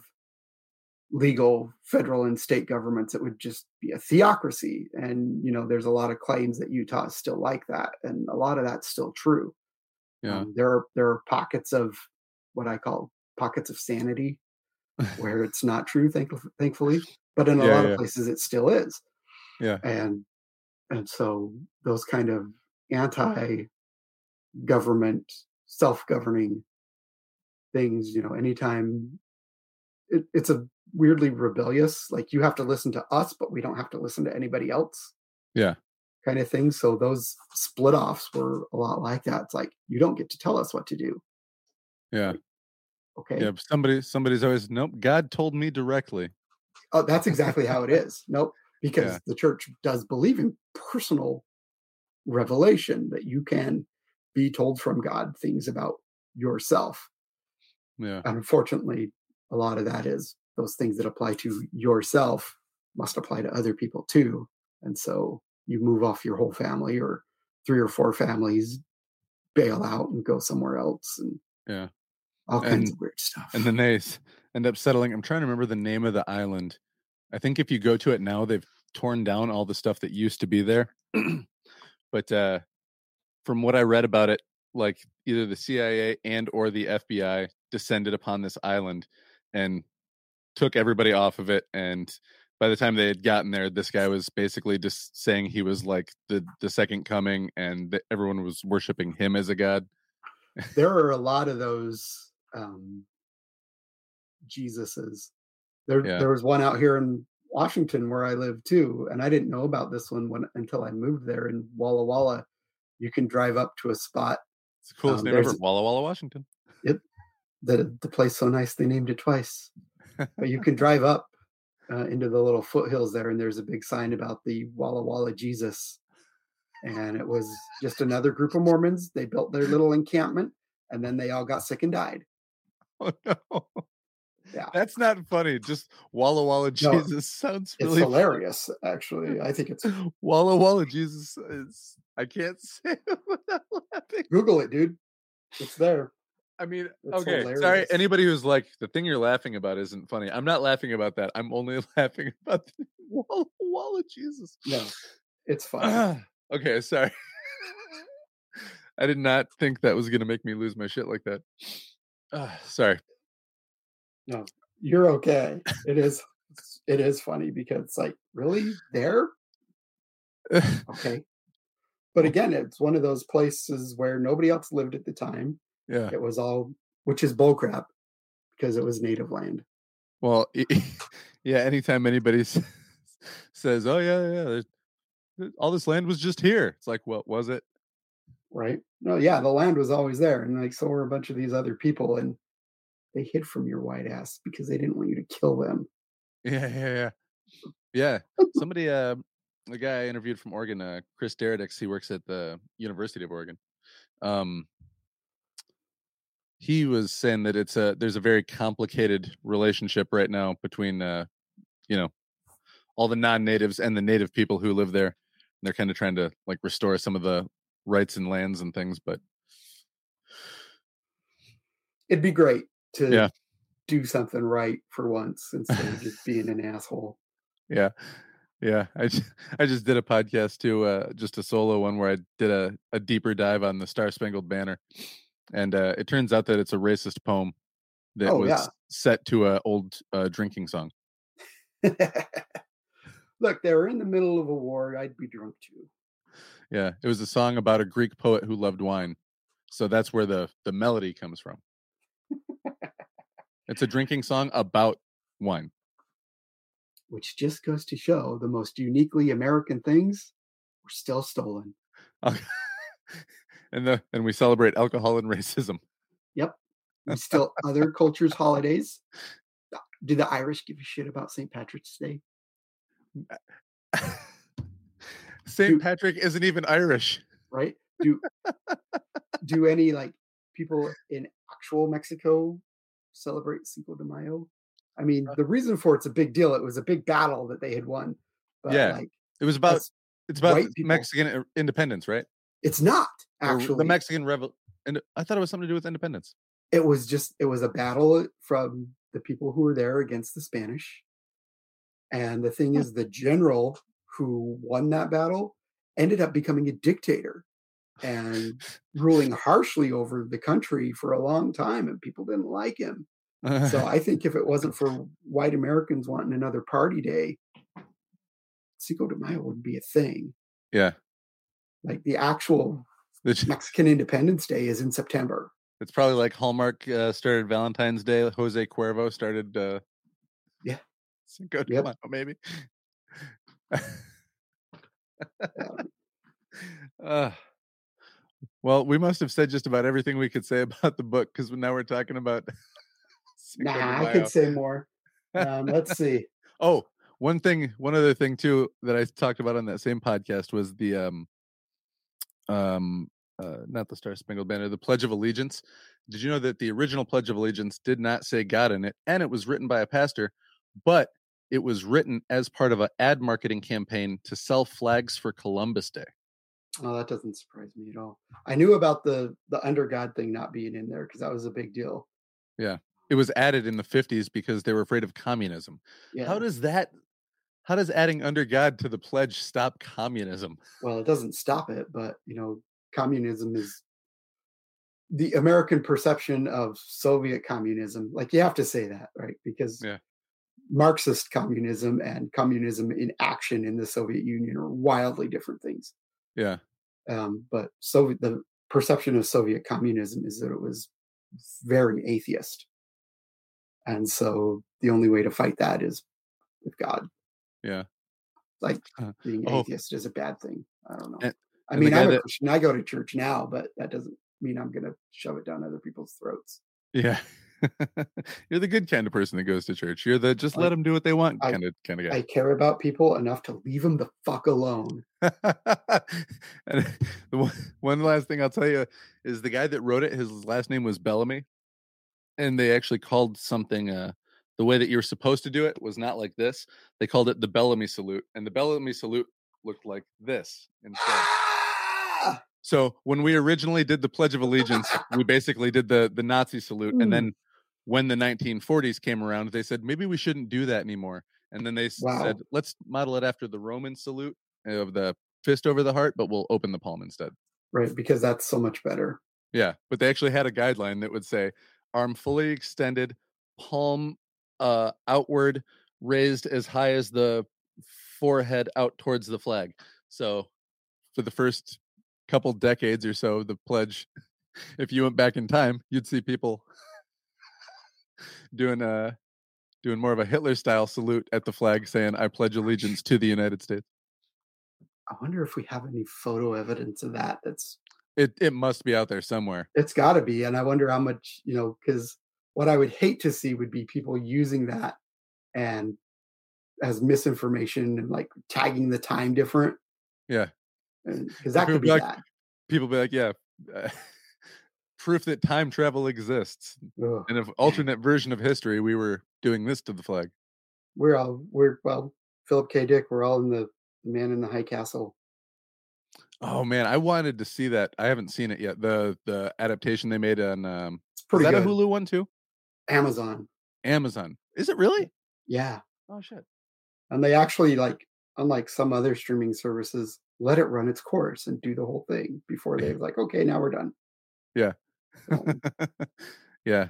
legal federal and state governments it would just be a theocracy and you know there's a lot of claims that utah is still like that and a lot of that's still true. Yeah, Um, there are there are pockets of what i call pockets of sanity where it's not true thank- thankfully but in a Yeah, lot yeah. of places it still is. Yeah, and and so those kind of anti government self-governing things you know anytime it, it's a weirdly rebellious like you have to listen to us but we don't have to listen to anybody else Yeah. kind of thing. So those split offs were a lot like that. It's like you don't get to tell us what to do. Yeah, okay yeah. Somebody, somebody's always nope. God told me directly. Oh, that's exactly how it is. Nope, because Yeah. the church does believe in personal revelation that you can be told from God things about yourself. Yeah, And unfortunately, a lot of that is those things that apply to yourself must apply to other people too. And so you move off your whole family or three or four families bail out and go somewhere else and yeah. All kinds And- of weird stuff. And then they end up settling. I'm trying to remember the name of the island. I think if you go to it now, they've torn down all the stuff that used to be there. but uh, from what I read about it, like either the CIA and or the FBI descended upon this island and took everybody off of it. And by the time they had gotten there, this guy was basically just saying he was like the the second coming, and that everyone was worshiping him as a god. there are a lot of those um Jesuses. There Yeah. there was one out here in Washington, where I live too, and I didn't know about this one when until I moved there in Walla Walla. You can drive up to a spot. It's the coolest Um, name ever. Walla Walla, Washington. Yep. The the place so nice they named it twice. but you can drive up uh, into the little foothills there, and there's a big sign about the Walla Walla Jesus. And it was just another group of Mormons. They built their little encampment, and then they all got sick and died. Oh no. Yeah. That's not funny. Just Walla Walla No, Jesus sounds It's really hilarious, actually. I think it's Walla Walla Jesus is I can't say it without laughing. Google it, dude. It's there. I mean, It's okay. Sorry, anybody who's like the thing you're laughing about isn't funny. I'm not laughing about that. I'm only laughing about the Walla Walla Jesus. No, it's fine. Ah, okay, sorry. I did not think that was gonna make me lose my shit like that. Ah, sorry. No, you're okay. It is. It is funny because it's like, really there? Okay. But again, it's one of those places where nobody else lived at the time. yeah. It was all, which is bullcrap, because it was native land. Well, yeah. Anytime anybody says, "Oh yeah, yeah," all this land was just here. It's like, well, was it? Right? No, yeah, the land was always there, and like so were a bunch of these other people, and they hid from your white ass because they didn't want you to kill them. Yeah, yeah, yeah. Yeah. Somebody, uh, the guy I interviewed from Oregon, uh, Chris Deradix, he works at the University of Oregon. Um, he was saying that it's a there's a very complicated relationship right now between, uh, you know, all the non-natives and the native people who live there. And they're kind of trying to like restore some of the rights and lands and things, but It'd be great to Yeah. do something right for once instead of just being an asshole. Yeah. Yeah. I just, I just did a podcast too, uh, just a solo one where I did a, a deeper dive on the Star Spangled Banner. And uh, it turns out that it's a racist poem that Oh, was yeah. set to an old uh, drinking song. Look, they were in the middle of a war. I'd be drunk too. Yeah. It was a song about a Greek poet who loved wine. So that's where the, the melody comes from. it's a drinking song about wine. Which just goes to show the most uniquely American things were still stolen. and the and we celebrate alcohol and racism. Yep, we still other cultures' holidays. Do the Irish give a shit about St. Patrick's Day? St. Patrick isn't even Irish. Right? Do do any like people in actual Mexico celebrate Cinco de Mayo? I mean, Uh the reason for it's a big deal. It was a big battle that they had won. But Yeah. like It was about it's about Mexican independence, right? it's not Or actually the Mexican rebel. And I thought it was something to do with independence. it was just it was a battle from the people who were there against the Spanish. And the thing is, the general who won that battle ended up becoming a dictator and ruling harshly over the country for a long time, and people didn't like him. So I think if it wasn't for white Americans wanting another party day, Cinco de Mayo would be a thing. yeah, Like the actual Mexican Independence Day is in September. it's probably like Hallmark uh, started Valentine's Day. Jose Cuervo started. Uh, Yeah. Cinco de Yep. Mayo, maybe. Uh, well, we must have said just about everything we could say about the book because now we're talking about. Nah, I could say more. Um, let's see. Oh, one thing, one other thing too that I talked about on that same podcast was the um um uh not the Star Spangled Banner, the Pledge of Allegiance. Did you know that the original Pledge of Allegiance did not say God in it and it was written by a pastor, but it was written as part of an ad marketing campaign to sell flags for Columbus Day. Oh, that doesn't surprise me at all. I knew about the the under God thing not being in there because that was a big deal. Yeah, it was added in the 50s because they were afraid of communism. Yeah. How does that how does adding under God to the pledge stop communism? well, it doesn't stop it, but you know, communism is the American perception of Soviet communism. Like you have to say that, right? Because Yeah. Marxist communism and communism in action in the Soviet Union are wildly different things. Yeah. Um, but Soviet the perception of Soviet communism is that it was very atheist. And so the only way to fight that is with God. Yeah. Like Uh, being oh. atheist is a bad thing. I don't know. And- I mean, I'm a that- Christian. I go to church now, but that doesn't mean I'm going to shove it down other people's throats. Yeah. You're the good kind of person that goes to church. You're the just let them do what they want I- kind of kind of guy. I care about people enough to leave them the fuck alone. and the one, one last thing I'll tell you is the guy that wrote it, his last name was Bellamy, and they actually called something uh, the way that you were supposed to do it was not like this. They called it the Bellamy salute, and the Bellamy salute looked like this instead. So when we originally did the Pledge of Allegiance, we basically did the the Nazi salute, and then when the 1940s came around, they said maybe we shouldn't do that anymore. And then they Wow. said let's model it after the Roman salute of the fist over the heart, but we'll open the palm instead. Right, because that's so much better. Yeah, but they actually had a guideline that would say arm fully extended, palm uh outward, raised as high as the forehead out towards the flag. So for the first couple decades or so, the pledge, if you went back in time, you'd see people doing a doing more of a Hitler style salute at the flag saying, I pledge oh, allegiance to the United States. I wonder if we have any photo evidence of that. That's It it must be out there somewhere. it's got to be, and I wonder how much you know. Because what I would hate to see would be people using that and as misinformation and like tagging the time different. Yeah. because that People could be be like, bad. People be like, yeah. Uh, proof that time travel exists. Ugh. In an alternate version of history, we were doing this to the flag. We're all we're well, Philip K. Dick. We're all in the, Man in the High Castle. Oh man, I wanted to see that. I haven't seen it yet. The the adaptation they made on um It's is pretty that good. a Hulu one too? Amazon, Amazon. Is it really? yeah, Oh shit. and they actually like unlike some other streaming services, let it run its course and do the whole thing before they're like, okay, now we're done. Yeah. Yeah.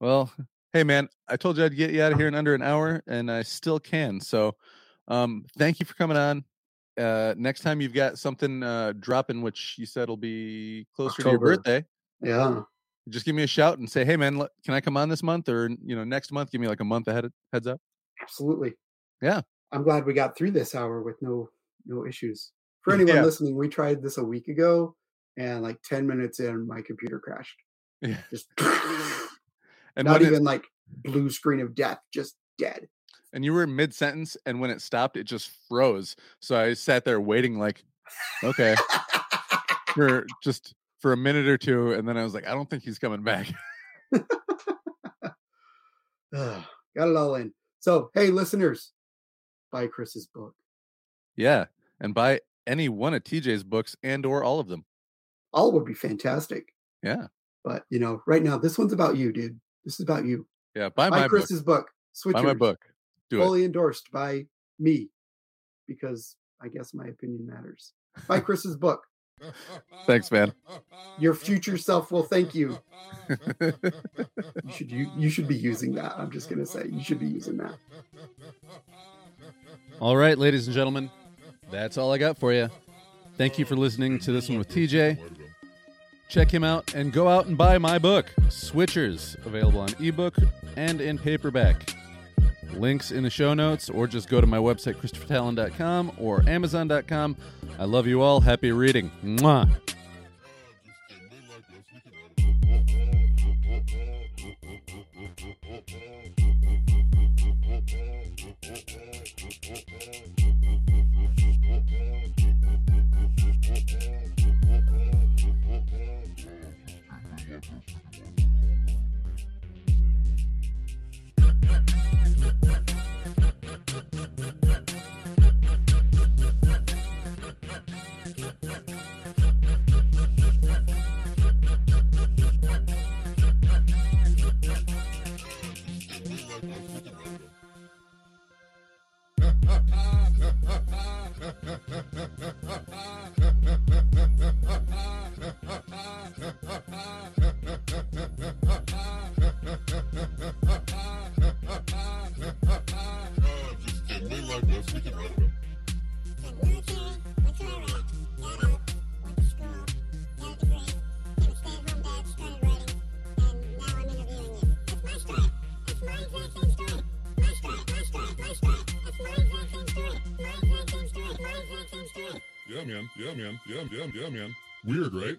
Well, hey man, I told you I'd get you out of here in under an hour, and I still can. So, um, thank you for coming on. Uh, next time you've got something uh dropping, which you said will be closer to your birthday, yeah, just give me a shout and say, hey man, can I come on this month or you know next month? Give me like a month ahead of, heads up. absolutely. Yeah. I'm glad we got through this hour with no no issues. For anyone Yeah. listening, we tried this a week ago, and like 10 minutes in, my computer crashed. Yeah. Just And not when it- even like blue screen of death, just dead. and you were mid sentence, and when it stopped, it just froze. So I sat there waiting, like, okay, for just for a minute or two, and then I was like, I don't think he's coming back. Got it all in. So, hey, listeners, buy Chris's book. yeah, and buy any one of TJ's books and or all of them. All would be fantastic. Yeah, But, you know, right now, this one's about you, dude. This is about you. yeah. Buy Buy my. Chris's book. Switch Buy my book. Do it. fully endorsed by me because I guess my opinion matters. Buy Chris's book. Thanks, man. Your future self will thank you. You should you, you should be using that. I'm just gonna say you should be using that. All right, ladies and gentlemen, that's all I got for you. Thank you for listening to this one with TJ. Check him out and go out and buy my book, Switchers, available on ebook and in paperback. Links in the show notes, or just go to my website, ChristopherTalon.com or Amazon.com. I love you all. Happy reading. Mwah. Weird, right?